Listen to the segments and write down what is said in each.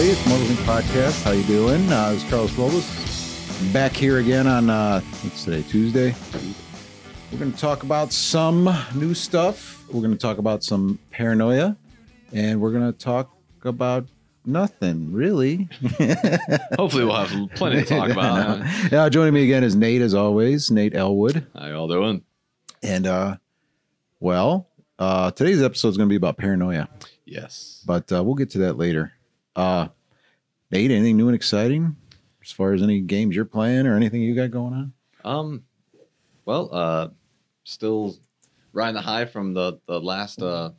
Everybody, it's Motorlink Podcast. How you doing? Uh, this is Carlos Robles. Back here again on uh, what's today? Tuesday. We're going to talk about some new stuff. We're going to talk about some paranoia, and we're going to talk about nothing really. Hopefully, we'll have plenty to talk about. Now, joining me again is Nate, as always. Nate Elwood, How y'all doing? and uh, well, uh, today's episode is going to be about paranoia, Yes. but uh, we'll get to that later. Uh, Nate, anything new and exciting as far as any games you're playing or anything you got going on? Um. Well, uh, still riding the high from the the last uh,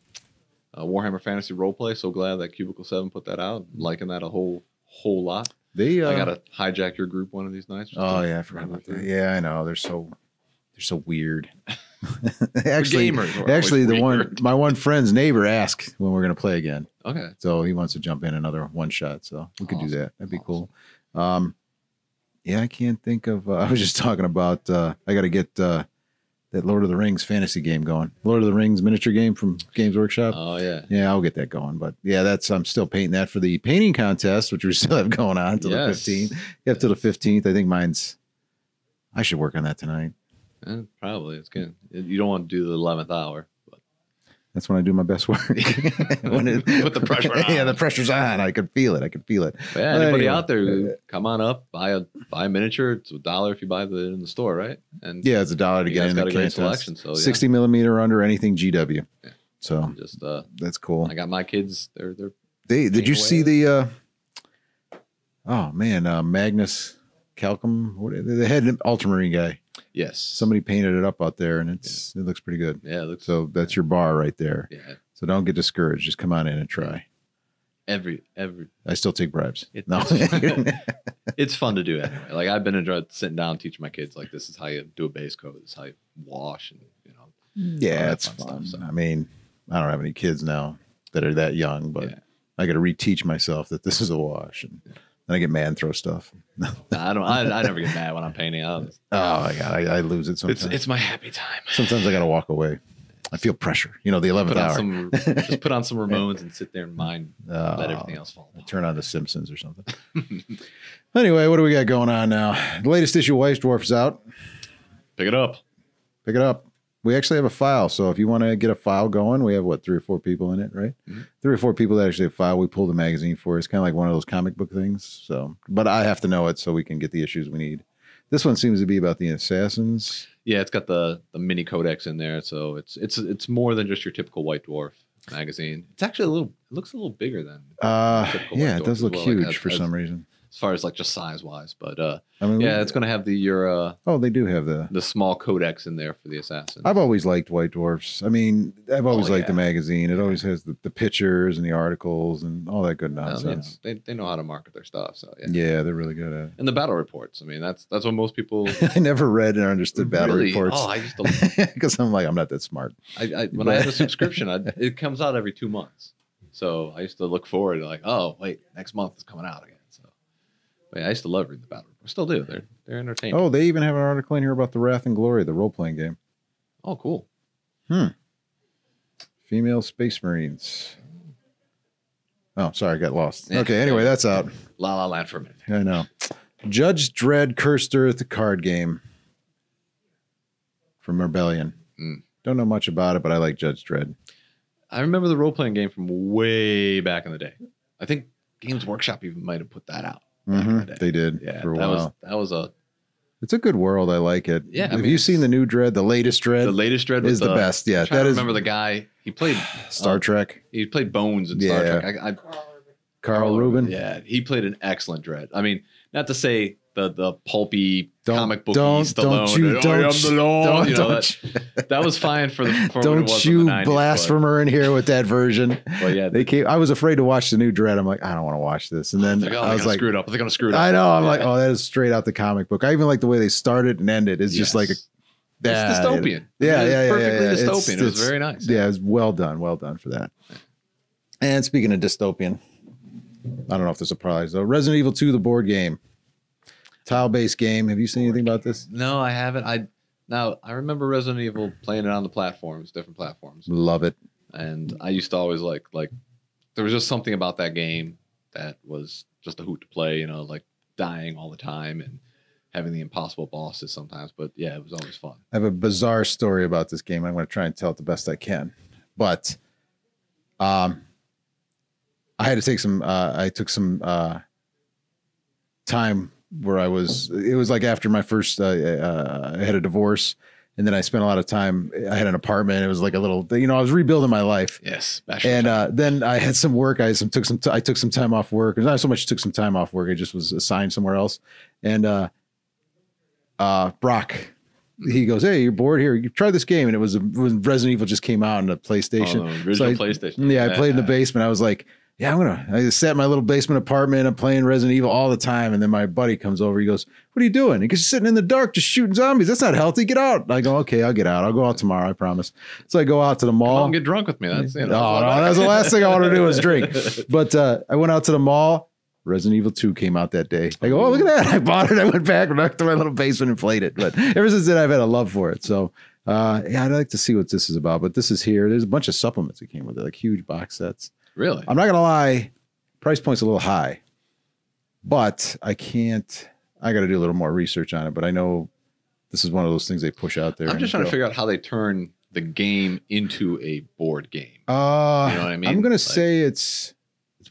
uh Warhammer Fantasy roleplay. So glad that Cubicle Seven put that out. Liking that a whole whole lot. They, uh, I gotta hijack your group one of these nights. Oh yeah, I forgot about that. Yeah, I know. They're so they're so weird. actually, gamers actually, the one my one friend's neighbor asked when we're gonna play again, Okay. so he wants to jump in another one shot. So we could do that. That'd be cool. Um, yeah, I can't think of. Uh, I was just talking about. Uh, I got to get uh, that Lord of the Rings fantasy game going. Lord of the Rings miniature game from Games Workshop. Oh yeah. Yeah, I'll get that going. But yeah, that's I'm still painting that for the painting contest, which we still have going on until Yes. the 15th. Yeah, till the 15th. I think mine's. I should work on that tonight. Eh, probably it's good. You don't want to do the eleventh hour. But That's when I do my best work. when it, Put the pressure on. Yeah, the pressure's on. I can feel it. I can feel it. But yeah, Well, anybody anyway. out there, come on up, buy a buy a miniature. It's a dollar if you buy it in the store, right? And Yeah, it's a dollar to get in got the a great selection, so, yeah. 60 millimeter under anything GW. Yeah. So just uh, that's cool. I got my kids. They're they're They did you see the? uh Oh man, uh Marneus Calgar. What the head Ultramarine guy? Yes. Somebody painted it up out there, and it's it looks pretty good. yeah, it looks So that's your bar right there. yeah. So don't get discouraged. Just come on in and try. Every every I still take bribes. It- no. it's fun to do anyway. Like I've been enjoying sitting down teaching my kids like this is how you do a base coat. This is how you wash and you know. Mm. yeah, it's fun fun. stuff, so. I mean, I don't have any kids now that are that young, but Yeah. I got to reteach myself that this is a wash, and then I get mad and throw stuff. Nah, I don't. I, I never get mad when I'm painting. I was, Oh my god, I, I lose it sometimes. it's it's my happy time. sometimes I got to walk away. I feel pressure. You know, the eleventh hour. some just put on some Ramones and sit there and mind Oh, let everything else fall. apart. Turn on the Simpsons or something. anyway, what do we got going on now? The latest issue of White Dwarf is out. Pick it up. Pick it up. We actually have a file, so if you want to get a file going, we have what three or four people in it, right? Mhm. Three or four people that actually have a file. We pull the magazine for. It's kind of like one of those comic book things. So, but I have to know it so we can get the issues we need. This one seems to be about the assassins. Yeah, it's got the the mini codex in there, so it's it's it's more than just your typical White Dwarf magazine. It's actually a little. It looks a little bigger than Uh, yeah, it does look well, like huge as- for as- some reason. As far as like just size wise, but uh, I mean, yeah, it's gonna have the your uh oh, they do have the. the small codex in there for the assassin. I've always liked White Dwarfs. I mean, I've always Oh, liked the magazine. It always has the, the pictures and the articles and all that good know, nonsense. they, they know how to market their stuff, so yeah. Yeah, they're really good at it. And the battle reports. I mean, that's that's what most people I never read and understood battle really, reports Oh, I used to. because I'm like, I'm not that smart. I, I when I had a subscription, I, it comes out every two months, so I used to look forward to like, oh wait, next month is coming out again. So, but yeah, I used to love reading the battle I Still do. They're they're entertaining. Oh, they even have an article in here about the Wrath and Glory, the role playing game. oh cool. Hmm. Female Space Marines. Oh, sorry, I got lost. Okay, anyway, that's out. La La Land for a minute. I know. Judge Dredd Cursed Earth, the card game from Rebellion. Mm. Don't know much about it, but I like Judge Dredd. I remember the role playing game from way back in the day. I think Games Workshop even might have put that out. Mhm, the. They did Yeah, for a that while. was that was a It's a good world. I like it. Yeah, I Have mean, you seen the new Dredd, the latest Dredd? the latest Dredd is with the best. Yeah, that is remember the guy. He played Star uh, Trek. He played Bones in Star Yeah. Trek. I, I, Karl Urban. Yeah, he played an excellent Dredd. I mean, not to say the the pulpy Don't- comic book don't- Stallone. don't you- and, don't am you- the Lord," Don't, you know, don't, that, that was fine for the for don't you the 90s, but- blasphemer in here with that version. But yeah, They came. I was afraid to watch the new Dredd. I'm like, I don't want to watch this. And then oh, I was like, screwed up. They're gonna screw it up. I know. I'm Yeah. like, oh, that is straight out the comic book. I even like the way they started and ended. It's just like a Yes. Yeah, it's dystopian. Yeah, yeah, yeah, perfectly yeah, yeah. It's- dystopian. it was very nice. Yeah, it was well done. Well done for that. And speaking of dystopian, I don't know if this applies though. Resident Evil 2, the board game, tile based game. Have you seen anything about this? No, I haven't. I now I remember Resident Evil playing it on the platforms, different platforms, Love it. and I used to always like like there was just something about that game that was just a hoot to play. You know, like dying all the time and having the impossible bosses sometimes. But yeah, it was always fun. I have a bizarre story about this game. I'm going to try and tell it the best I can. But um, I had to take some. Uh, I took some uh, time where I was. It was like after my first. Uh, uh, I had a divorce, and then I spent a lot of time. I had an apartment. It was like a little. You know, I was rebuilding my life. Yes, and uh, then I had some work. I some took some. T- I took some time off work. Not so much took some time off work. I just was assigned somewhere else. And uh, uh, Brock, he goes, "Hey, you're bored here. You try this game." And it was when Resident Evil just came out on the PlayStation. Oh, original I- PlayStation. Yeah, I played in the basement. I was like, "Yeah, I'm gonna." I sat in my little basement apartment. I'm playing Resident Evil all the time. And then my buddy comes over. He goes, "What are you doing?" He goes, "Sitting in the dark, just shooting zombies. That's not healthy. Get out." I go, "Okay, I'll get out. I'll go out tomorrow. I promise." So I go out to the mall. on, get drunk with me. That's you know, Oh, no, that was the last thing I wanted to do was drink. But uh, I went out to the mall. Resident Evil 2 came out that day. I go, oh, look at that. I bought it. I went back back to my little basement and played it. But ever since then, I've had a love for it. So, uh, yeah, I'd like to see what this is about. But this is here. There's a bunch of supplements that came with it, like huge box sets. Really? I'm not going to lie, price point's a little high, but I can't, I got to do a little more research on it. But I know this is one of those things they push out there. I'm just trying to figure out how they turn the game into a board game. Uh, You know what I mean? I'm gonna Like- say it's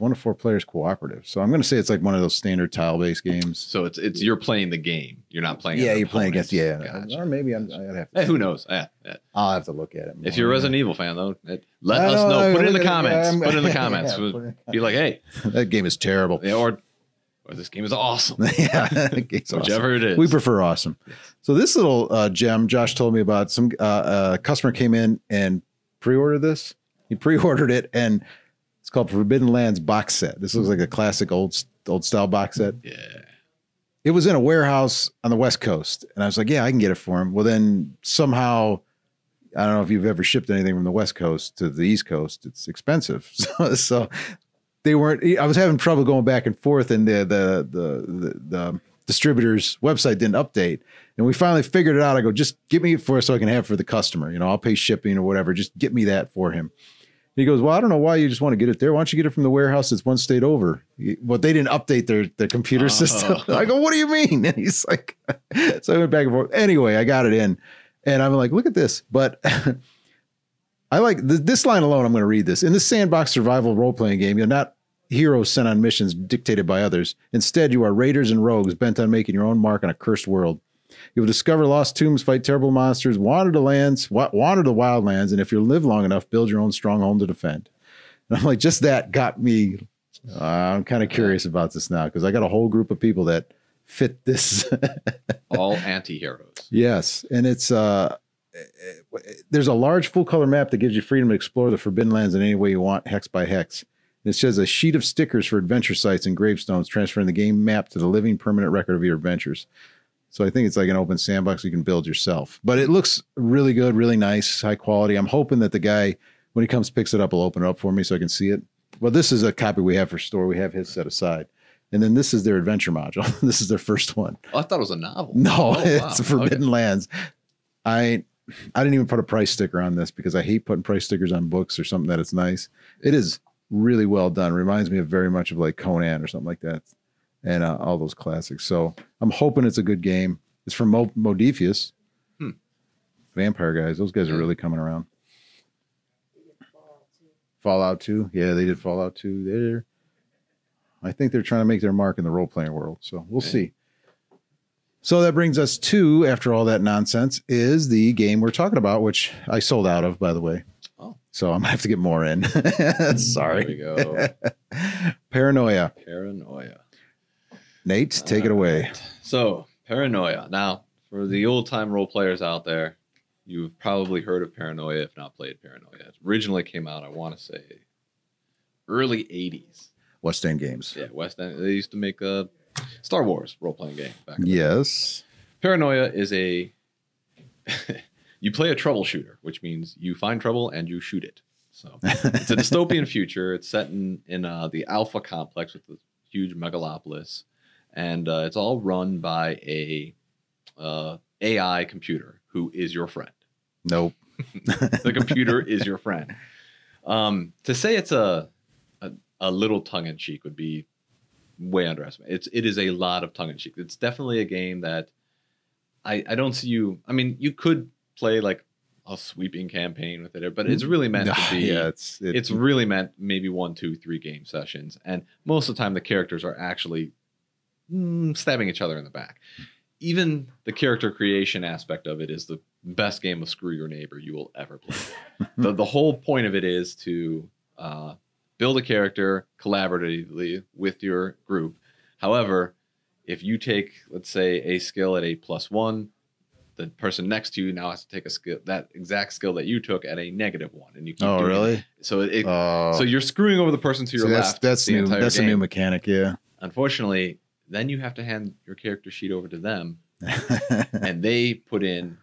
it's one to four players cooperative. So I'm gonna say it's like one of those standard tile based games. So it's it's you're playing the game. You're not playing. yeah, you're playing against yeah, opponents. or maybe I'm. I'd have to. Hey, who knows? Yeah, yeah. I'll have to look at it. If you're a Resident Evil fan, though, it- let us know, Put it in the comments. Put it in the comments. Be like, hey, that game is terrible. yeah, or or this game is awesome. yeah, game's awesome. Whichever it is. We prefer awesome. So this little uh, gem, Josh told me about. Some uh, uh, customer came in and pre-ordered this. He pre-ordered it, and it's called Forbidden Lands box set. This looks like a classic old old style box set. yeah. it was in a warehouse on the west coast and i was like yeah i can get it for him. Well then somehow i don't know if you've ever shipped anything from the west coast to the east coast. It's expensive. So, so they weren't i was having trouble going back and forth and the the the the, the distributor's website didn't update. And we finally figured it out. I go just get me it for so i can have it for the customer. You know i'll pay shipping or whatever. Just get me that for him he goes, well, I don't know why you just want to get it there. Why don't you get it from the warehouse that's one state over? Well, they didn't update their their computer Oh. system. I go, what do you mean? And he's like, so I went back and forth. Anyway, I got it in, and I'm like, look at this. But I like th- this line alone. I'm going to read this in this sandbox survival role playing game. You're not heroes sent on missions dictated by others. Instead, you are raiders and rogues bent on making your own mark on a cursed world. You will discover lost tombs, fight terrible monsters, wander the lands, wander the wildlands, and if you live long enough, build your own stronghold to defend. And I'm like, just that got me. Uh, I'm kind of curious about this now because I got a whole group of people that fit this. All anti-heroes. yes, and it's uh, there's a large full color map that gives you freedom to explore the Forbidden Lands in any way you want, hex by hex. And it says a sheet of stickers for adventure sites and gravestones, transferring the game map to the living permanent record of your adventures. So I think it's like an open sandbox you can build yourself. But it looks really good, really nice, high quality. I'm hoping that the guy, when he comes picks it up, will open it up for me so I can see it. Well, this is a copy we have for store. We have his set aside. And then this is their adventure module. this is their first one. Oh, I thought it was a novel. No, Oh, wow. it's Forbidden Okay. Lands. I I didn't even put a price sticker on this because I hate putting price stickers on books or something that it's nice. It is really well done. Reminds me of very much of like Conan or something like that, and uh, all those classics. So I'm hoping it's a good game. It's from Mo- Modiphius, Hmm. Vampire guys. Those guys are really coming around. Fallout 2. Yeah, they did Fallout 2. They're I think they're trying to make their mark in the role playing world. So we'll Yeah. see. So that brings us to, after all that nonsense, is the game we're talking about, which I sold out of, by the way. Oh. So I'm gonna have to get more in. Sorry. There we go. Paranoia. Paranoia. Nate, take it away. right. So, Paranoia. Now, for the old time role players out there, you've probably heard of Paranoia, if not played Paranoia. It originally came out, I want to say, early 80s. West End Games. Yeah, West End. They used to make a Star Wars role playing game back day. Yes. Paranoia is a. you play a troubleshooter, which means you find trouble and you shoot it. So it's a dystopian future. It's set in in uh, the Alpha Complex with the huge megalopolis, and uh, it's all run by a uh, AI computer who is your friend. Nope. The computer is your friend. Um, to say it's a a, a little tongue in cheek would be way underestimated. It's it is a lot of tongue in cheek. It's definitely a game that I I don't see you. I mean, you could play like a sweeping campaign with it, but it's really meant to be. yeah, it's it, it's really meant maybe one, two, three game sessions, and most of the time the characters are actually mm, stabbing each other in the back. Even the character creation aspect of it is the best game of Screw Your Neighbor you will ever play. the the whole point of it is to uh, build a character collaboratively with your group. However, if you take let's say a skill at a plus one, the person next to you now has to take a skill that exact skill that you took at a negative one, and you keep oh doing it. really? So it, Oh, so you're screwing over the person to your that's left. that's the new. That's a new mechanic. Yeah. Unfortunately, then you have to hand your character sheet over to them, and they put in,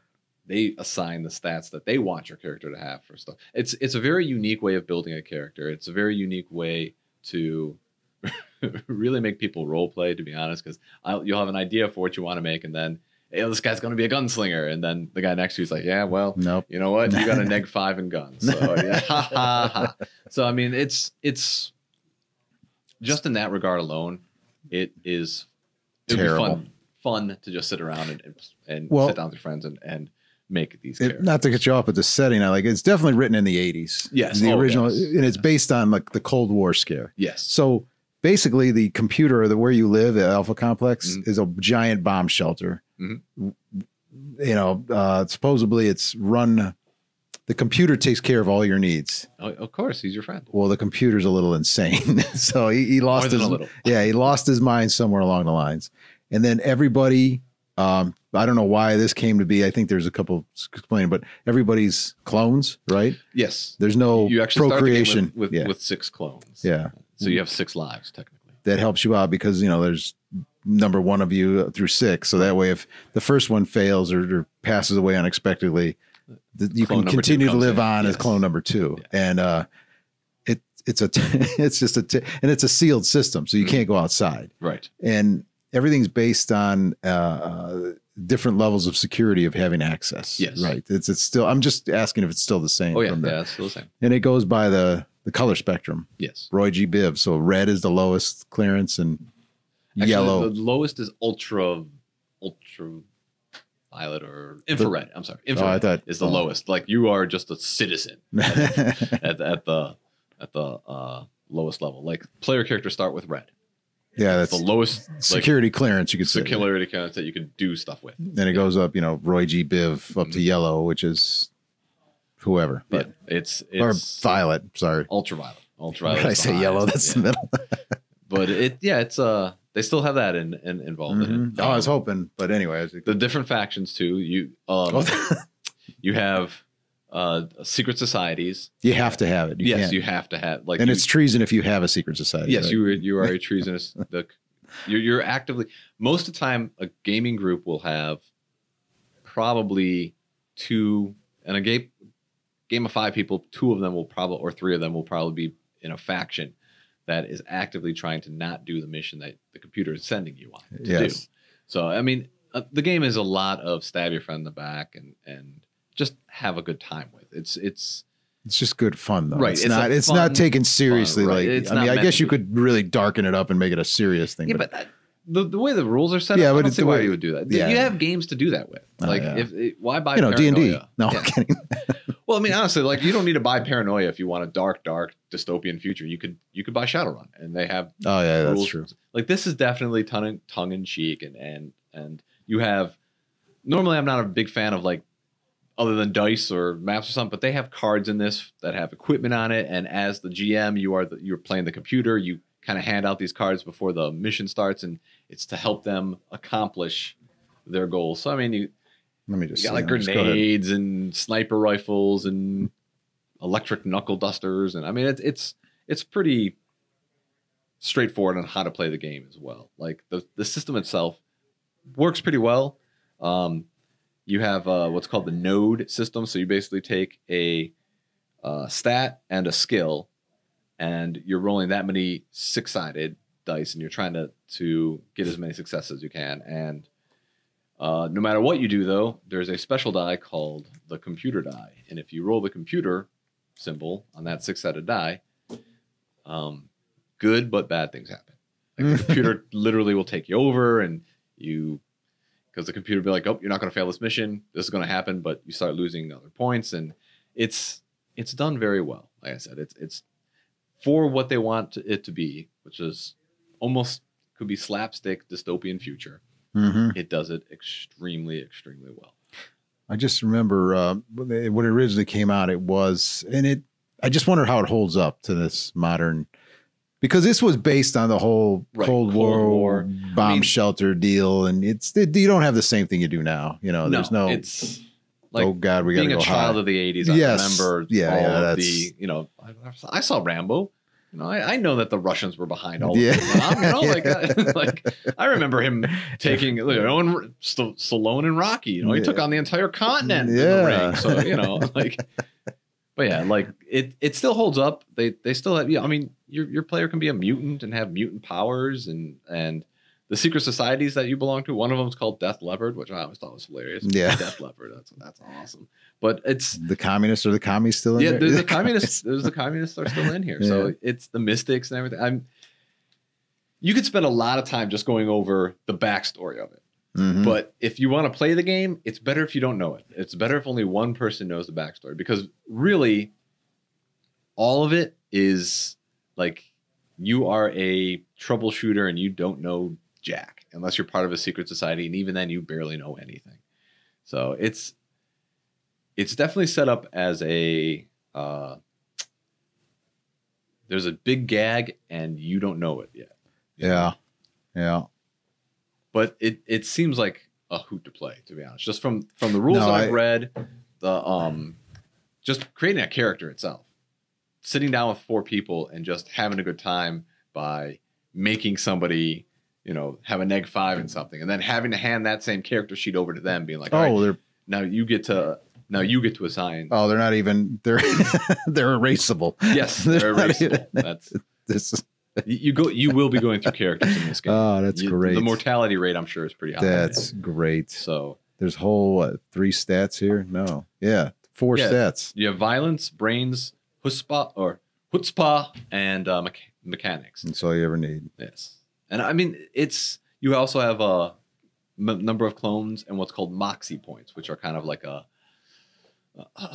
they assign the stats that they want your character to have for stuff. It's it's a very unique way of building a character. It's a very unique way to really make people role play. To be honest, because you'll have an idea for what you want to make, and then hey, this guy's going to be a gunslinger, and then the guy next to you is like, yeah, well, nope. you know what? You got a neg five in guns. So yeah. So I mean, it's it's just in that regard alone, it is it'd be fun fun to just sit around and and, Well- sit down with your friends and and make these It, not to get you off, but the setting, I like. It's definitely written in the '80s. Yes. the Oh, original, yes. and it's based on like the Cold War scare. yes. So basically, the computer, the where you live, the Alpha Complex, Mhm. is a giant bomb shelter. Mhm. You know, uh, supposedly it's run. The computer takes care of all your needs. Oh, of course, he's your friend. Well, the computer's a little insane, so he, he lost his a little. yeah, he lost his mind somewhere along the lines. And then everybody, um, I don't know why this came to be. I think there's a couple explaining, but everybody's clones, right? Yes. There's no You actually procreation. start the game with, with, yeah, with six clones. yeah, So you have six lives technically. that helps you out because you know there's number one of you through six. So that way, if the first one fails or, or passes away unexpectedly, th- you Clone can continue to live in. on as clone number two. Yes. And uh, it it's a it's just a t- and it's a sealed system, so you Mhm. can't go outside. Right. and everything's based on uh, uh, different levels of security of having access. Yes. right. It's it's still. I'm just asking if it's still the same. Oh yeah, the- yeah, it's still the same. and it goes by the the color spectrum. Yes. Roy G. Biv. So red is the lowest clearance, and Actually, yellow. The lowest is ultra, ultra violet or infrared. I'm sorry, oh, I infrared thought is the oh. lowest. Like you are just a citizen at, at the at the uh, lowest level. Like player characters start with red. yeah, It's that's the lowest like, security clearance. You could say. security counts that you can do stuff with. Then it goes up. You know, Roy G. Biv up to Mhm. yellow, which is whoever. But But it's or violet. Sorry. ultraviolet. When Ultraviolet. I the say yellow, that's yeah. the middle. But it yeah, it's uh they still have that in, in involved in Mhm. it. Oh, I was hoping, but anyway, the different factions too. You um Oh, you have uh secret societies. you have to have it. You yes, can't. you have to have like and you- it's treason if you have a secret society. yes, right? you you are a treasonous. the you're you're actively most of the time a gaming group will have probably two and a game game of five people. Two of them will probably or three of them will probably be in a faction that is actively trying to not do the mission that the computer is sending you on to do. Yes. So I mean, uh, the game is a lot of stab your friend in the back and and just have a good time with. It's it's It's just good fun though. Right, It's, it's not. It's fun- not taken seriously. right. Like It's I mean, I guess you could really darken it up and make it a serious thing. yeah, but that, the the way the rules are set Yeah, up, but I don't it's see the why way- you would do that. yeah. You have games to do that with. Oh, like yeah. if it, why buy you know, D and D. No, Yeah. I'm kidding. Well, I mean, honestly, like you don't need to buy Paranoia if you want a dark, dark dystopian future. You could you could buy Shadowrun, and they have Oh yeah, that's true. Like this is definitely tongue tongue in cheek, and and and you have. Normally, I'm not a big fan of like other than dice or maps or something, but they have cards in this that have equipment on it, and as the GM, you are the, you're playing the computer. You kind of hand out these cards before the mission starts, and it's to help them accomplish their goals. So I mean, you, Let me you just got see. like I'll just go ahead. grenades and sniper rifles and electric knuckle dusters, and I mean it's it's it's pretty straightforward on how to play the game as well. Like the the system itself works pretty well. Um, you have uh, what's called the node system, so you basically take a uh, stat and a skill, and you're rolling that many six sided dice, and you're trying to to get as many successes as you can. And uh, no matter what you do, though, there's a special die called the computer die, and if you roll the computer symbol on that six sided die, um, good but bad things happen. Like the computer literally will take you over, and you because the computer will be like, "Oh, you're not going to fail this mission. This is going to happen," but you start losing other points, and it's it's done very well. Like I said, it's it's for what they want it to be, which is almost could be slapstick dystopian future. Hmm It does it extremely, extremely well. I just remember uh, when it originally came out, it was, and it. I just wonder how it holds up to this modern, because this was based on the whole Right, Cold, Cold War, War. bomb I mean- shelter deal, and it's it, you don't have the same thing you do now. You know, there's no. it's like oh God, we got to being go a child high. of the 80s. I Yes. remember Yeah, all yeah, of that's- the, you know, I, I saw Rambo. You know, I, I know that the Russians were behind all Yeah. of this. You know, like, I, like I remember him taking, you know, and St- Stallone and Rocky. You know, he Yeah. took on the entire continent Yeah. in the ring. So you know, like, but yeah, like it, it still holds up. They, they still have. Yeah, I mean, your your player can be a mutant and have mutant powers, and and the secret societies that you belong to. One of them is called Death Leopard, which I always thought was hilarious. Yeah. Death Leopard. That's that's awesome. But it's the communists or the commies still in there. yeah, there? there's the communists. There's the communists are still in here. So it's the mystics and everything. I'm. You could spend a lot of time just going over the backstory of it. Mhm. But if you want to play the game, it's better if you don't know it. It's better if only one person knows the backstory because really, all of it is like you are a troubleshooter and you don't know Jack unless you're part of a secret society, and even then, you barely know anything. So it's it's definitely set up as a uh, there's a big gag and you don't know it yet. yeah, yeah. but it it seems like a hoot to play to be honest just from from the rules No, i've I- read the um just creating a character itself sitting down with four people and just having a good time by making somebody you know have a neg five and something and then having to hand that same character sheet over to them being like all right, Oh, they're now you get to now you get to assign oh, they're not even they're they're erasable. yes they're not erasable that's This is, you go you will be going through characters in this game oh, that's You- great. the mortality rate i'm sure is pretty high That's great. so There's whole what, three stats here. No, yeah, four Yeah. stats. You have violence, brains, huspa or chutzpah, and uh, mecha- mechanics. That's all you ever need. Yes, and I mean it's. You also have a m- number of clones and what's called moxie points, which are kind of like a.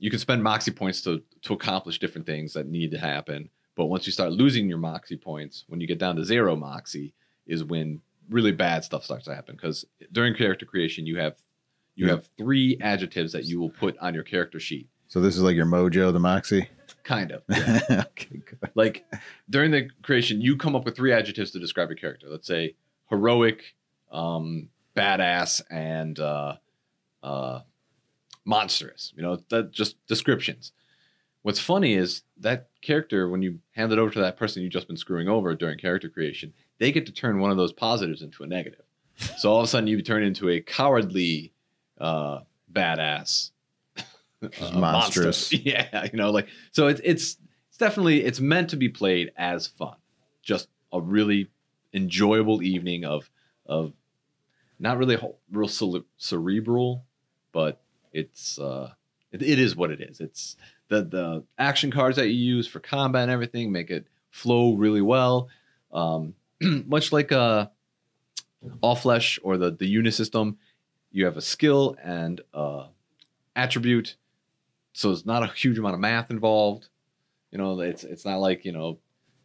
You can spend moxie points to to accomplish different things that need to happen, but once you start losing your moxie points, when you get down to zero moxie, is when really bad stuff starts to happen. Because during character creation, you have you Yeah. have three adjectives that you will put on your character sheet. So this is like your mojo, the moxie. Kind of. okay, good. like during the creation, you come up with three adjectives to describe your character. Let's say heroic, um, badass, and uh, uh, monstrous. You know, that just descriptions. What's funny is that character, when you hand it over to that person you've just been screwing over during character creation, they get to turn one of those positives into a negative. So all of a sudden, you turn into a cowardly, uh, badass, uh, monster. monstrous. Yeah, you know, like so. It's it's it's definitely it's meant to be played as fun, just a really enjoyable evening of of not really whole, real cere- cerebral, but it's uh it, it is what it is. It's the the action cards that you use for combat and everything make it flow really well. Um, much like uh all flesh or the the unisystem, you have a skill and uh attribute so it's not a huge amount of math involved. You know, it's it's not like you know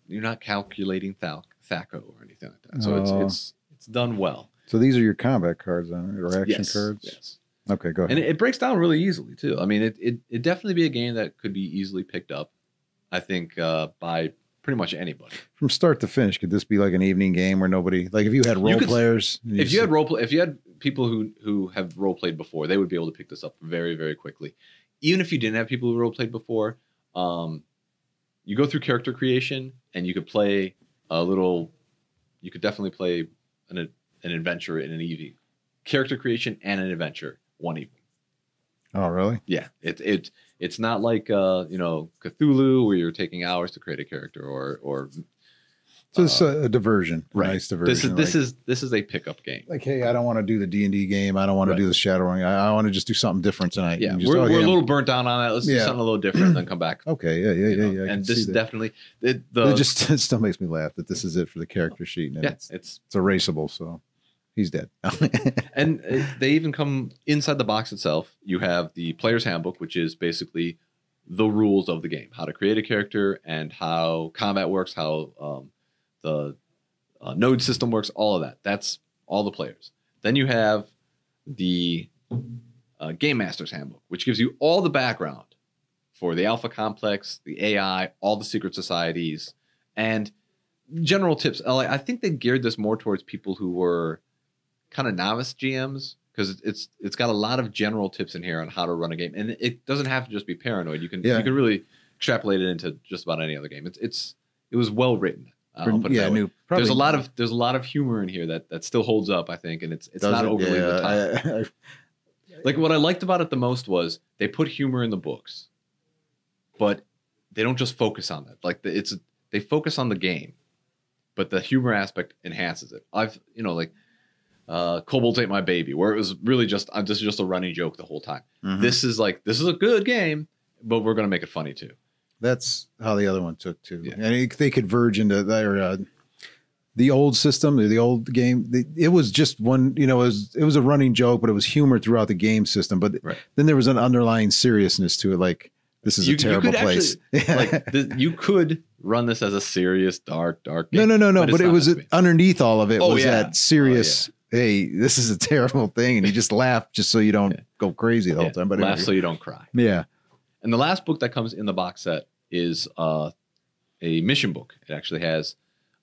you're not calculating Thal- THACO or anything like that. So Oh. it's it's it's done well. So these are your combat cards it, or action yes, cards. Yes, Okay, go ahead. and it, it breaks down really easily too. I mean, it it it definitely be a game that could be easily picked up. I think uh, by pretty much anybody. From start to finish, could this be like an evening game where nobody, like if you had role could- players, and if you had role play, if you had people who who have role played before, they would be able to pick this up very very quickly. Even if you didn't have people who role played before, um, you go through character creation and you could play a little. You could definitely play an an adventure in an evening, character creation and an adventure one evening. oh really? Yeah, it it it's not like uh you know Cthulhu where you're taking hours to create a character or or So it's a, a diversion, right. nice diversion. This is this like, is this is a pickup game. like, hey, I don't want to do the D and D game. I don't want Right. to do the Shadowrun. I, I want to just do something different tonight. Yeah, just, we're, oh, we're a little burnt down on that. Let's do something a little different, and then come back. Okay, yeah, yeah, you yeah, yeah. And this is that. definitely it, the it just it still makes me laugh that this is it for the character sheet. And yeah. it's, It's it's erasable, so he's dead. and uh, they even come inside the box itself. You have the player's handbook, which is basically the rules of the game, how to create a character and how combat works, how um, the uh, node system works, all of that. That's all the players. Then you have the uh, game master's handbook, which gives you all the background for the alpha complex, the AI, all the secret societies, and general tips. I think they geared this more towards people who were kind of novice GMs because it's it's got a lot of general tips in here on how to run a game, and it doesn't have to just be paranoid. You can Yeah. you can really extrapolate it into just about any other game. It's it's it was well written. Uh, I'll put it yeah, that new. Probably There's a lot of there's a lot of humor in here that that still holds up, I think, and it's it's not overly yeah, the top. I- I- Like what I liked about it the most was they put humor in the books, but they don't just focus on that. Like the, it's they focus on the game, but the humor aspect enhances it. I've you know like uh Kobolds Ate My Baby, where it was really just uh, this is just a running joke the whole time. Mhm. This is like this is a good game, but we're gonna make it funny too. That's how the other one took too, Yeah. and it, they converge into their uh, the old system, the old game. the- It was just one, you know, it was it was a running joke, but it was humor throughout the game system. But Right. then there was an underlying seriousness to it, like this is You- a terrible place. Like th- you could run this as a serious, dark, dark. no, Game. no, no, no. but But, it was meant to be. underneath all of it Oh, was yeah. that serious. Hey, this is a terrible thing, and you just laugh just so you don't go crazy the whole time. But laugh anyway. so you don't cry. yeah, And the last book that comes in the box set is uh, a mission book. It actually has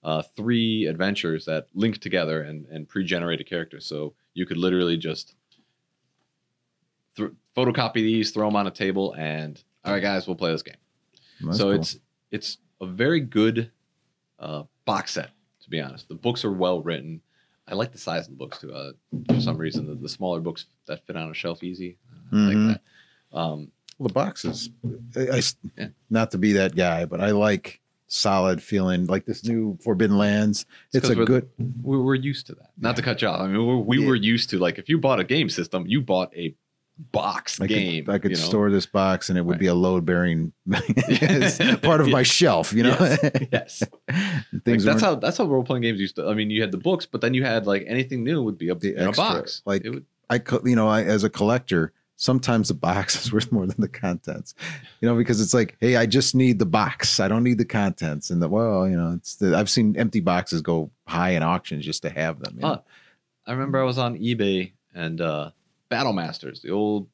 uh, three adventures that link together and, and pre-generate a character. So you could literally just th- photocopy these, throw them on a table, and all right, guys, we'll play this game. That's so cool. it's it's a very good uh, box set. To be honest, the books are well written. I like the size of the books too. Uh, for some reason, the, the smaller books that fit on a shelf easy. I Mhm. like that. Um, Well, the boxes. I, I- Yeah. not to be that guy, but I like solid feeling like this new Forbidden Lands. It's a we're- good. we're, we're used to that. Not to cut you off. I mean, we're, we Yeah. were used to like if you bought a game system, you bought a box I game. could, I could you know? store this box and it would Right. be a load bearing part of my shelf. You know, Yes. Like, things. that's how that's how role playing games used to. I mean, you had the books, but then you had like anything new would be a, The in a box. like- it would, I, you know, I, as a collector, sometimes the box is worth more than the contents, you know, because it's like, hey, I just need the box. I don't need the contents. And the, well, you know, it's the, I've seen empty boxes go high in auctions just to have them. know? I remember I was on eBay and uh, Battle Masters, the old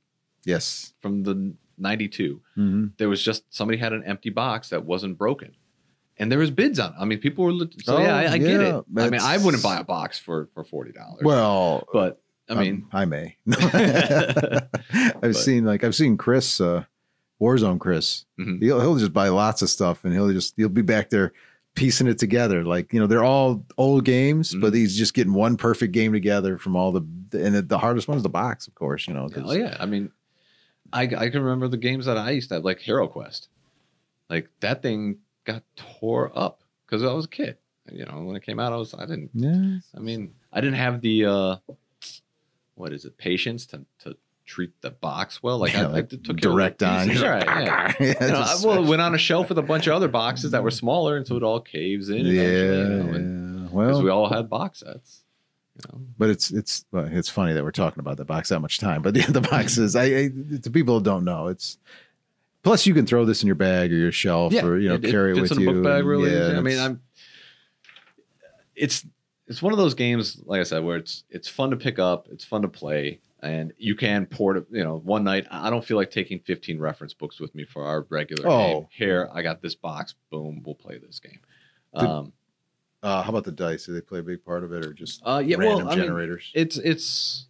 Yes. from the '92. Mhm. There was just somebody had an empty box that wasn't broken. And there was bids on. it. I mean, people were. So Oh, yeah, I, I get it. I mean, I wouldn't buy a box for for forty dollars. Well, but I mean, um, I may. I've But- seen like I've seen Chris, uh, Warzone Chris. Mhm. He'll he'll just buy lots of stuff, and he'll just he'll be back there piecing it together. Like you know, they're all old games, but Mhm. he's just getting one perfect game together from all the. And the, the hardest one is the box, of course. You know, oh yeah. I mean, I I can remember the games that I used to have, like Hero Quest. Like that thing got tore up because I was a kid. You know, when it came out, I was I didn't. yeah. I mean, I didn't have the uh, what is it, patience to to treat the box well. Like Yeah, I, like I took direct on. Right, yeah. Yeah, You know, I, well, it went on a shelf with a bunch of other boxes that were smaller, and so it all caves in. yeah, eventually, you know, and- yeah. because Well, we all had box sets. You know? but it's it's well, it's funny that we're talking about the box that much time. But the, the boxes, I, I to people who don't know, it's plus you can throw this in your bag or your shelf or you know it- it carry it, fits with you. book bag really. yeah. I mean, I'm. It's it's one of those games, like I said, where it's it's fun to pick up, it's fun to play, and you can port it. You know, one night I don't feel like taking 15 reference books with me for our regular game. Oh. Here, I got this box. Boom, we'll play this game. Did- Um, uh, how about the dice? Do they play a big part of it or just uh, yeah, random well, I mean, generators? it's it's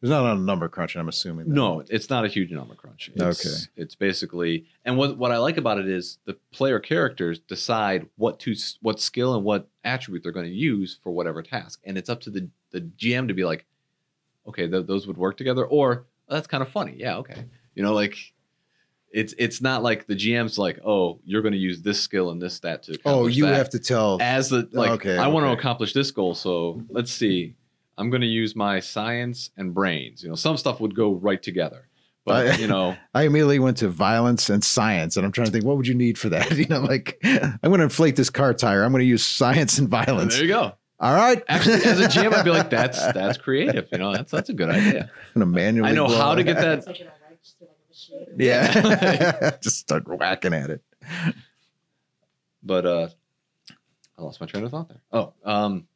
There's not a number crunch, I'm assuming. that. No, it's not a huge number crunch. It's, Okay. It's basically, and what what I like about it is the player characters decide what to what skill and what attribute they're going to use for whatever task, and it's up to the the GM to be like, okay, th- those would work together, or "Oh, that's kind of funny. Yeah, okay, you know, like it's it's not like the GM's like, oh, you're going to use this skill and this stat to. Oh, you that. have to tell. as the like. Okay, I want to accomplish this goal, so let's see. I'm going to use my science and brains. You know, some stuff would go right together, but I- you know, I immediately went to violence and science, and I'm trying to think, what would you need for that? You know, like I'm going to inflate this car tire. I'm going to use science and violence. there you go. All right. Actually, as a GM, I'd be like, that's that's creative. You know, that's that's a good idea. I'm gonna manually. I know blow how to get that like an arch to like a machine. Yeah. Just start whacking at it. But uh, I lost my train of thought there. Oh, um,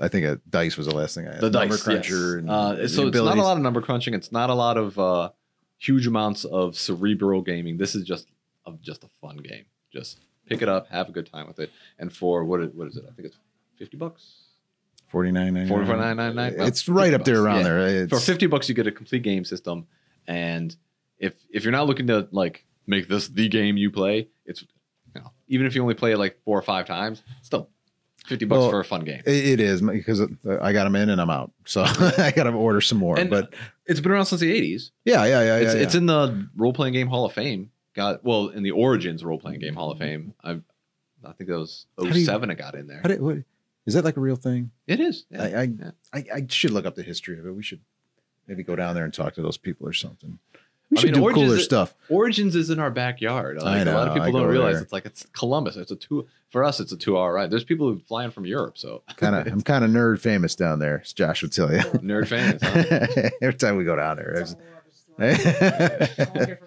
I think a dice was the last thing I had. the Number dice cruncher. yes. And uh, the so it's not a lot of number crunching. It's not a lot of uh, huge amounts of cerebral gaming. This is just a, just a fun game. Just pick it up, have a good time with it. And for what is, what is it? I think it's fifty bucks. Forty nine ninety nine. 49.99? Well, It's right 50 up there around yeah. there. It's, For fifty bucks, you get a complete game system. And if if you're not looking to like make this the game you play, it's you know, even if you only play it like four or five times, still fifty bucks Well, for a fun game. It, is because I got them in and I'm out, so I got to order some more. And- uh, but It's been around since the eighties. yeah, yeah, yeah, it's, yeah, it's yeah. in the role playing game Hall of Fame. Got well in the Origins role playing game Hall of Fame. I I think that was How do you- 07 it got in there. Did- what- is that like a real thing? It is. Yeah. I, I. I, I should look up the history of it. We should maybe go down there and talk to those people or something. We I should mean, do Origins cooler is- stuff. Origins is in our backyard. Like, A lot of people don't realize there. it's like it's Columbus. It's a two for us. It's a two hour ride. There's people who fly in from Europe. So Kind of, I'm kind of nerd famous down there. As Josh would tell you. nerd fans. Huh? Every time we go down there,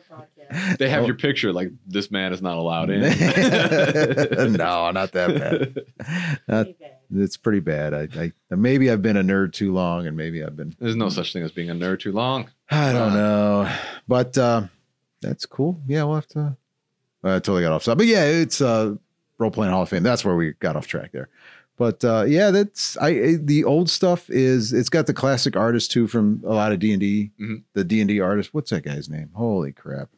It's it's- a whole other story. Whole different podcast. They have Oh. your picture like this man is not allowed in. no, not that bad. Not- Pretty bad. it's pretty bad. I, I maybe I've been a nerd too long, and maybe I've been There's no such thing as being a nerd too long. I don't Uh, know, but uh, that's cool. Yeah, we'll have to. I totally got off. But yeah, it's uh, role playing Hall of Fame. That's where we got off track there. But uh, yeah, that's I I- the old stuff is it's got the classic artists too from a lot of D and D. Mhm. The D and D artist. What's that guy's name? Holy crap!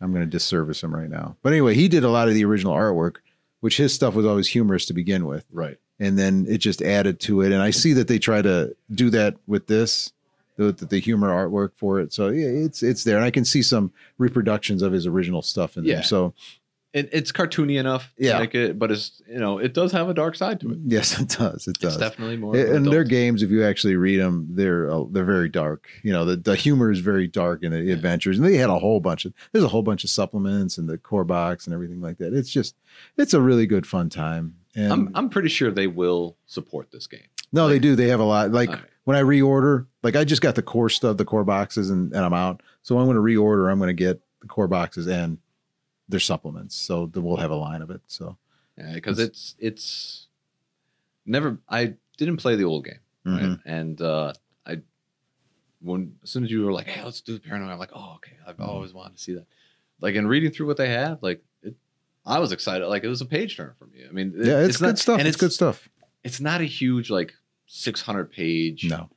I'm going to disservice him right now. But anyway, he did a lot of the original artwork, which his stuff was always humorous to begin with Right. and then it just added to it. And I see that they try to do that with this, the, the humor artwork for it. So yeah, it's it's there, and I can see some reproductions of his original stuff in Yeah. there. So It, it's cartoony enough. to Yeah. make it, but it's you know it does have a dark side to it. yes, it does. It It's does. definitely more. an And their games, if you actually read them, they're uh, they're very dark. You know, the, the humor is very dark in the adventures, and they had a whole bunch of there's a whole bunch of supplements and the core box and everything like that. It's just it's a really good fun time. And I'm I'm pretty sure they will support this game. no, they do. They have a lot. Like right. when I reorder, like I just got the core stuff, the core boxes, and, and I'm out. So I'm going to reorder. I'm going to get the core boxes and their supplements. So we'll have a line of it. So Yeah, because it's it's never. I didn't play the old game, right? mhm. And uh, I when as soon as you were like, "Hey, let's do the paranoia," I'm like, "Oh, okay." I've Mhm. always wanted to see that. Like in reading through what they have, like it, I was excited. Like it was a page turner for me. I mean, it- yeah, it's, good not, stuff. And It's, good stuff. It's not a huge like 600 page No,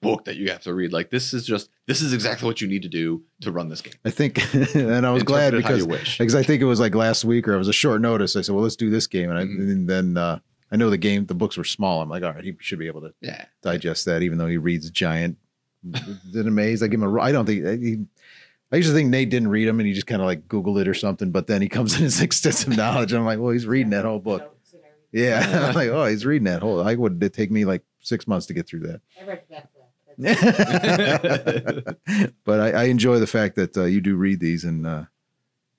book that you have to read. Like this is just this is exactly what you need to do to run this game. I think, and I was glad Interpret it how because wish. because I think it was like last week or it was a short notice. I said, well, let's do this game, and, I, Mhm. and then uh, I know the game, the books were small. I'm like, all right, he should be able to Yeah, digest that, even though he reads giant. Did amaze? I give him a. I don't think he. I used to think Nate didn't read them, and he just kind of like Googled it or something. But then he comes in his extensive knowledge. And I'm like, well, he's reading that whole book. Notes and everything. Yeah, I'm like, oh, he's reading that whole. I would it'd take me like six months to get through that. I read that. But I, I enjoy the fact that uh, you do read these and uh,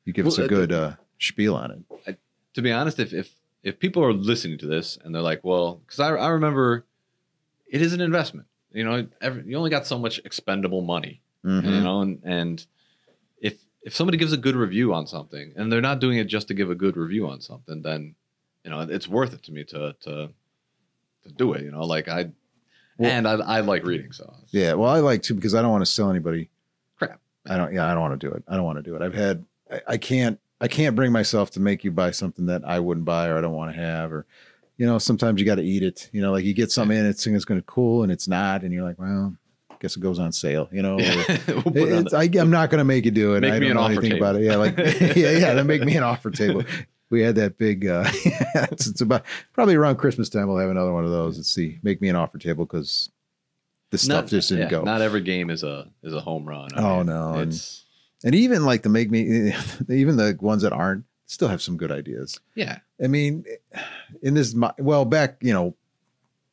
you give us a uh, good uh, spiel on it. to be honest, if if if people are listening to this and they're like, well, because I I remember it is an investment. You know, every, you only got so much expendable money. Mhm. You know, and and if if somebody gives a good review on something and they're not doing it just to give a good review on something, then you know it's worth it to me to to to do it. You know, like I Well- and I I like reading, so Yeah, well, I like to because I don't want to sell anybody. Crap. I don't. Yeah, I don't want to do it. I don't want to do it. I've had. I, I can't. I can't bring myself to make you buy something that I wouldn't buy or I don't want to have or. You know, sometimes you got to eat it. You know, like you get something in, it's it's going to cool, and it's not, and you're like, well, I guess it goes on sale. You know, Yeah. We'll it on It's, I, I'm not going to make you do it. Make I me don't an know anything about it. Yeah, like yeah, yeah. Then make me an offer table. We had that big. uh it's, it's about probably around Christmas time. We'll have another one of those. Let's see. Make me an offer table because this stuff not, just didn't yeah, go. Not every game is a is a home run. I Oh, mean, no, and- it's and even like the make me, even the ones that aren't still have some good ideas. Yeah. I mean, in this, well, back, you know,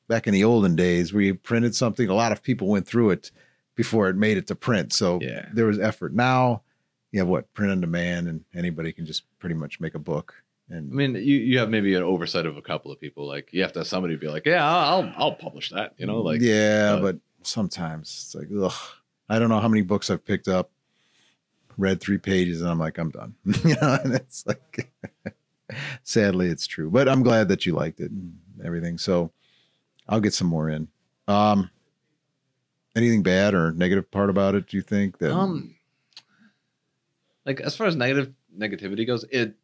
back in the olden days where you printed something, a lot of people went through it before it made it to print. So Yeah. there was effort. Now you have what print on demand and anybody can just pretty much make a book. And I mean, you, you have maybe an oversight of a couple of people. Like you have to have somebody be like, yeah, I'll I'll, publish that. You know, like yeah, uh, but sometimes it's like, ugh, I don't know how many books I've picked up, read three pages, and I'm like, I'm done. you know, and it's like, sadly, it's true. But I'm glad that you liked it and everything. So I'll get some more in. Um, anything bad or negative part about it? Do you think that? um, like as far as negative negativity goes, it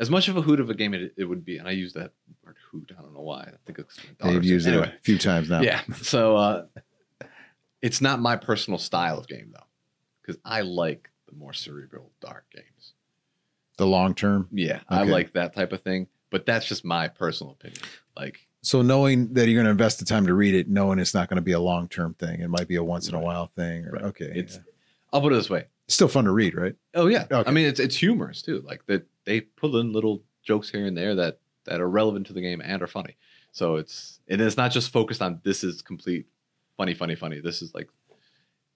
as much of a hoot of a game it, it would be, and I use that word hoot. I don't know why. I think it's my They've used anyway. it a few times now. Yeah. So uh, it's not my personal style of game though, because I like the more cerebral, dark games. The long term. Yeah, I like that type of thing. But that's just my personal opinion. Like, So knowing that you're going to invest the time to read it, knowing it's not going to be a long term thing, it might be a once in a while thing. Or, Right. Okay, It's- yeah. I'll put it this way. Still fun to read, right? Oh yeah. Okay. I mean, it's it's humorous too. Like that they put in little jokes here and there that that are relevant to the game and are funny. So it's and it's not just focused on this is complete funny, funny, funny. This is like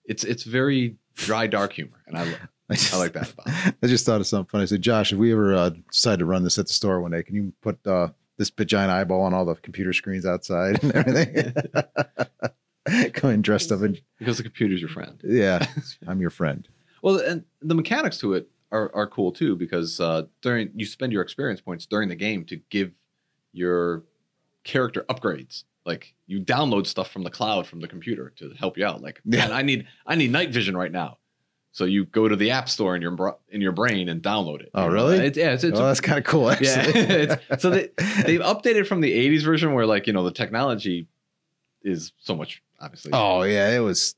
it's it's very dry, dark humor, and I I, just, I like that about. I just thought of something funny. I said, Josh, if we ever uh, decide to run this at the store one day, can you put uh, this big giant eyeball on all the computer screens outside and everything? Come in dressed up and because the computer's your friend. yeah, I'm your friend. Well, and the mechanics to it are, are cool too because uh, during you spend your experience points during the game to give your character upgrades. Like you download stuff from the cloud from the computer to help you out. Like, man, I need I need night vision right now. So you go to the app store in your bro- in your brain and download it. Oh, really? It's, yeah, it's, it's oh, that's kind of cool, actually. yeah. So they they've updated from the '80s version where like you know the technology is so much obviously. oh yeah, it was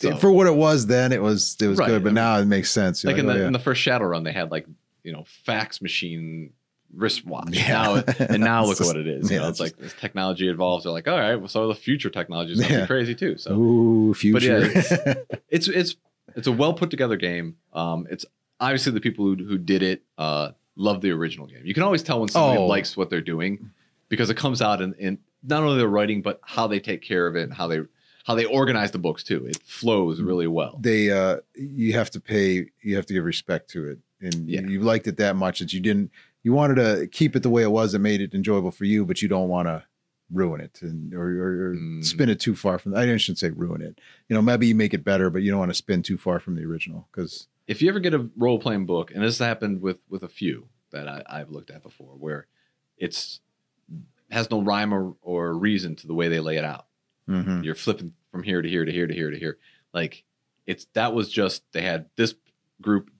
So- for what it was then. It was it was Right, good, but I mean, now it makes sense. You're like in oh, the yeah. in the first Shadowrun, they had like you know fax machine wristwatch. Yeah. Now and now look at just- what it is. You yeah, know, it's it's like this technology evolves. They're like, all right, well, so the future technology is gonna Yeah. be crazy too. So Ooh, future. yeah, it's it's it's a well put together game. Um, it's obviously the people who who did it uh love the original game. You can always tell when somebody Oh. likes what they're doing because it comes out in, in not only their writing but how they take care of it and how they how they organize the books too. It flows really well. they uh you have to pay you have to give respect to it and Yeah. you, liked it that much that you didn't you wanted to keep it the way it was that made it enjoyable for you but you don't want to ruin it and or, or, or Mm. spin it too far from i shouldn't say ruin it you know maybe you make it better but you don't want to spin too far from the original because if you ever get a role playing book, and this happened with with a few that I, I've looked at before, where it's has no rhyme or, or reason to the way they lay it out. Mm-hmm. You're flipping from here to here to here to here to here. Like it's that was just they had this group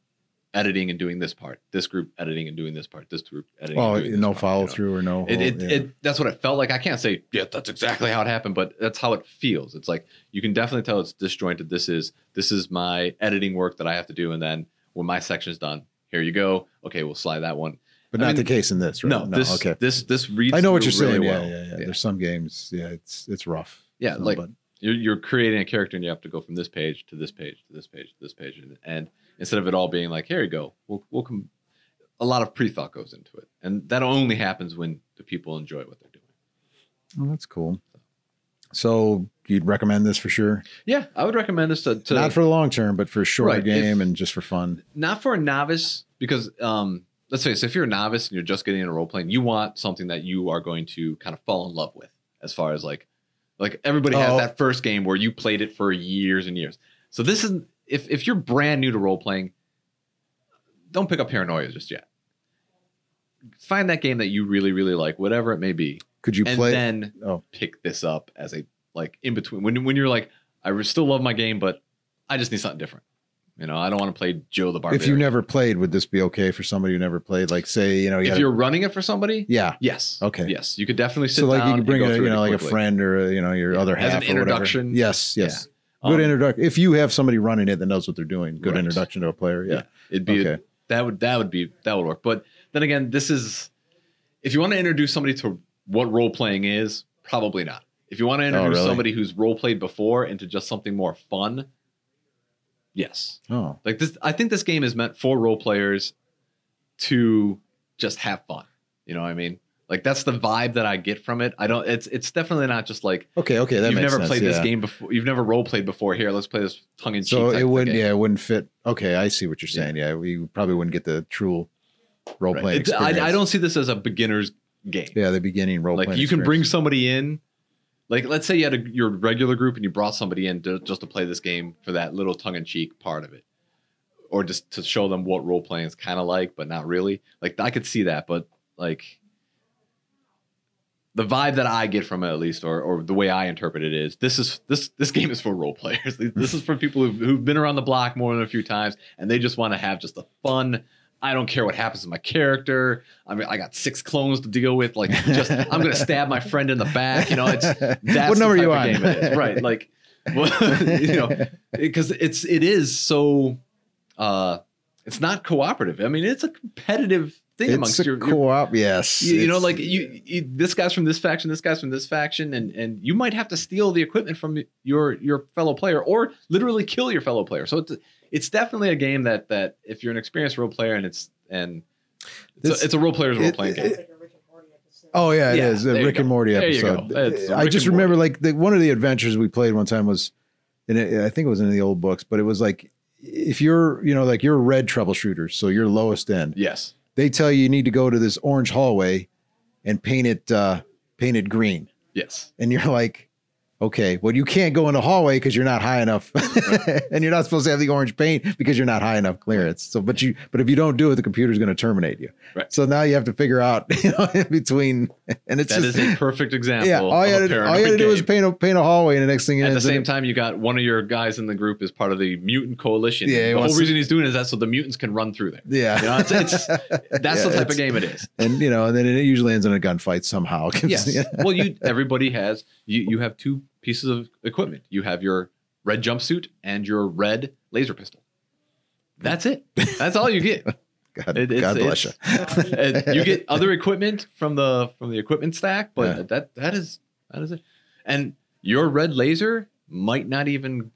editing and doing this part, this group editing and doing this part, this group editing. oh and doing this no part, follow you know? through or no It, whole- it, yeah. it that's what it felt like. I can't say yeah, that's exactly how it happened, but that's how it feels. It's like you can definitely tell it's disjointed. This is this is my editing work that I have to do, and then when my section's done, here you go. Okay, we'll slide that one. but I not mean, the case in this right No, this okay this this reads. i know what you're saying really yeah, well. yeah yeah Yeah. there's some games yeah it's it's rough Yeah, So, like but- you're, you're creating a character and you have to go from this page to this page to this page to this page, and, and instead of it all being like here you go, we'll we'll come. A lot of pre thought goes into it, and that only happens when the people enjoy what they're doing. oh, that's cool so you'd recommend this for sure Yeah, I would recommend this to, to not for the long term, but for a shorter Right, game if- and just for fun. not for a novice because um let's face it, if you're a novice and you're just getting into role playing, you want something that you are going to kind of fall in love with as far as like like everybody has Oh. that first game where you played it for years and years. So this is if if you're brand new to role playing, don't pick up paranoia just yet. Find that game that you really, really like, whatever it may be, Could you and play? then oh, pick this up as a like in between when when you're like, I still love my game, but I just need something different. You know, I don't want to play Joe the Barbarian. if you never played, would this be okay for somebody who never played? Like, say, you know, you if a- you're running it for somebody, yeah. yes, Okay. yes, you could definitely sit So, like, you can bring a, you know, like a friend or uh, you know your Yeah, other as half an or whatever. Yes, yes. Um, Good introduction. If you have somebody running it that knows what they're doing, good Right. introduction to a player. Yeah. It'd be Okay. that would that would be that would work. But then again, this is if you want to introduce somebody to what role playing is, probably not. If you want to introduce Oh, really? somebody who's role played before into just something more fun, Yes. Oh, Like this, I think this game is meant for role players to just have fun. You know what I mean? Like that's the vibe that I get from it. I don't. It's it's definitely not just like okay, okay. That you've never sense, played this game before. You've never role played before. Here, let's play this tongue in cheek. So it wouldn't, yeah, it wouldn't fit. Okay, I see what you're saying. Yeah, we probably wouldn't get the true role playing I, experience. I don't see this as a beginner's game. Yeah, the beginning role like playing. you can bring somebody in. Like let's say you had a, your regular group and you brought somebody in to, just to play this game for that little tongue in cheek part of it, or just to show them what role playing is kind of like, but not really. Like I could see that, but like the vibe that I get from it, at least, or or the way I interpret it is this is this this game is for role players. this is for people who've, who've been around the block more than a few times and they just want to have just a fun. I don't care what happens to my character. I mean, I got six clones to deal with. Like, just I'm gonna stab my friend in the back. You know, it's that's what number the you on? game it is. right? Like, well, you know, because it's it is so. uh It's not cooperative. I mean, it's a competitive thing It's amongst a your, your co-op. Yes, you, you know, like you, you, this guy's from this faction, this guy's from this faction, and and you might have to steal the equipment from your your fellow player, or literally kill your fellow player. So it's it's definitely a game that that if you're an experienced role player and it's and it's, This- a, it's a role player's role playing game. Sounds like a Rick and Morty episode. Oh yeah, it Yeah, is a there you Rick and. Morty There episode. I Rick just remember Morty. like the, one of the adventures we played one time was, and it, I think it was in the old books, but it was like if you're you know like you're a red troubleshooter, so you're lowest end. yes, They tell you you need to go to this orange hallway and paint it uh, paint it green, yes, and you're like. Okay, well, you can't go in the hallway because you're not high enough, and you're not supposed to have the orange paint because you're not high enough clearance. So, but you, but if you don't do it, the computer's going to terminate you. Right. So now you have to figure out, you know, in between, and it's that just is a perfect example. yeah, all you had to, all you had to do was paint a paint a hallway, and the next thing you At the same time, you got one of your guys in the group is part of the mutant coalition. Yeah, the whole reason he's doing it is that so the mutants can run through there. yeah, You know, it's, it's that's Yeah, the type of game it is. and you know, and then it usually ends in a gunfight somehow. Yes. well, you everybody has you you have two pieces of equipment. You have your red jumpsuit and your red laser pistol. That's it. That's all you get. God, It- God bless you. And you get other equipment from the from the equipment stack, but Yeah. that that is that is it. And your red laser might not even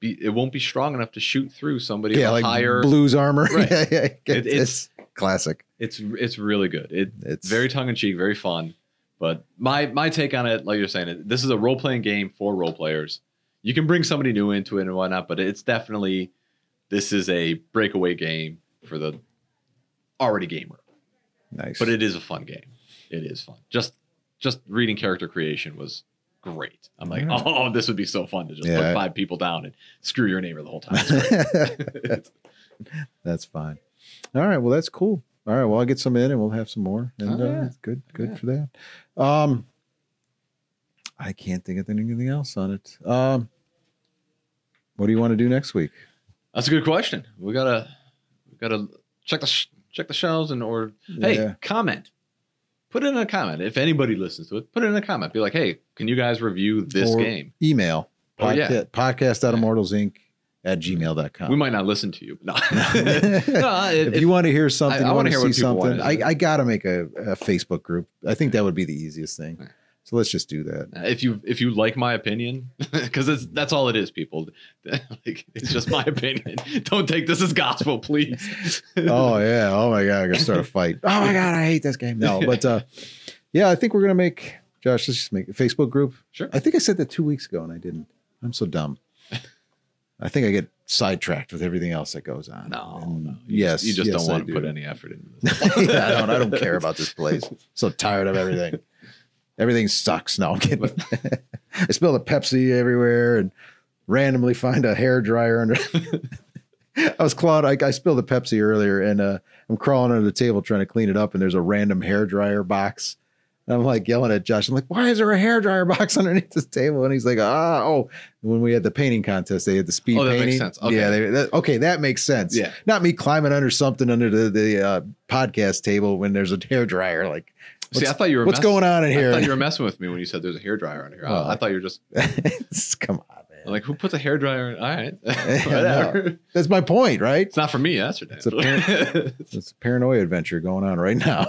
be it won't be strong enough to shoot through somebody yeah, like higher blues armor. Right. yeah, yeah, It- it's, it's- classic. it's it's really good. It It's very tongue in cheek, very fun. But my my take on it, like you're saying, it this is a role playing game for role players. You can bring somebody new into it and whatnot, but it's definitely this is a breakaway game for the already gamer. nice. But it is a fun game. It is fun. Just just reading character creation was great. I'm like, Alright. oh, this would be so fun to just Yeah. put five people down and screw your neighbor the whole time. That's fine. All right, well, that's cool. All right, well, I'll get some in, and we'll have some more. And Oh, uh, good, good Yeah. for that. Um, I can't think of anything else on it. Um, what do you want to do next week? That's a good question. We gotta we gotta check the sh- check the shelves and or hey comment. Put it in a comment if anybody listens to it. Put it in a comment. Be like, hey, can you guys review this Or game? Email Oh, yeah. podcast, podcast dot immortalsinc at gmail.com. We might not listen to you. No, no if, you want to hear something, I you want hear see what something. I, I got to make a, a Facebook group. I think that would be the easiest thing. So let's just do that. if you if you like my opinion, because that's that's all it is, people. like it's just my opinion. Don't take this as gospel, please. oh yeah. Oh my god, I'm gonna start a fight. Oh my god, I hate this game. No, but uh yeah, I think we're gonna make Josh, let's just make a Facebook group. Sure. I think I said that two weeks ago and I didn't. I'm so dumb. I think I get sidetracked with everything else that goes on. No, no. You yes, just, you just yes, don't I want to do. put any effort into this. yeah, I don't I don't care about this place. So tired of everything. Everything sucks. No, I'm kidding. I spilled a Pepsi everywhere and randomly find a hair dryer under. I was clawing. I, I spilled a Pepsi earlier, and uh, I'm crawling under the table trying to clean it up, and there's a random hair dryer box. And I'm like yelling at Josh. I'm like, "Why is there a hair dryer box underneath this table?" And he's like, "Ah, oh." When we had the painting contest, they had the speed Oh, that makes painting. sense. Okay. Yeah, they, that, okay, that makes sense. Yeah. not me climbing under something under the the uh, podcast table when there's a hair dryer. Like, See, I thought you were. what's going on in I here? thought you were messing with me when you said there's a hair dryer on here. I- Well, I, thought you were just Come on, like, who puts a hair dryer? in? All right, Yeah. That's my point, right? It's not for me. That's your It's a dad. It's a paranoia adventure going on right now.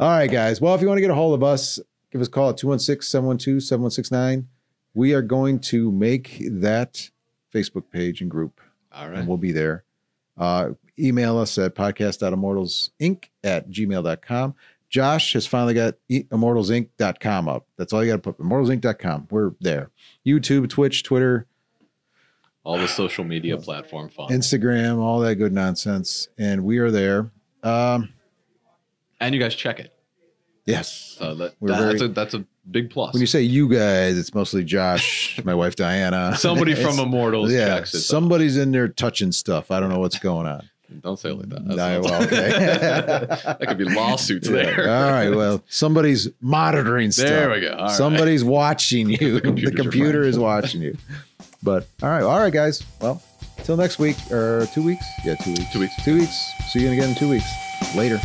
All right, guys. Well, if you want to get a hold of us, give us a call at 216 712 7169. We are going to make that Facebook page and group, All right. and we'll be there. Uh, email us at podcast.immortalsinc at gmail.com. Josh has finally got immortalsinc.com up. That's all you got to put immortalsinc.com. We're there. YouTube, Twitch, Twitter, All the social media platform fun. Instagram, all that good nonsense. And we are there. Um, and you guys check it. yes. So that, We're that's a that's a big plus. When you say you guys, it's mostly Josh, my wife Diana. Somebody from Immortals yeah, checks it. somebody's in there touching stuff. I don't know what's going on. Don't say it like that. That's well, okay. that could be lawsuits Yeah. there. All right. Well, somebody's monitoring stuff. There we go. All right. Somebody's watching you. the, computers are computer is watching you. But all right, all right, guys. Well, till next week or two weeks. Yeah, two weeks. Two weeks. Two weeks. See you again in two weeks. Later.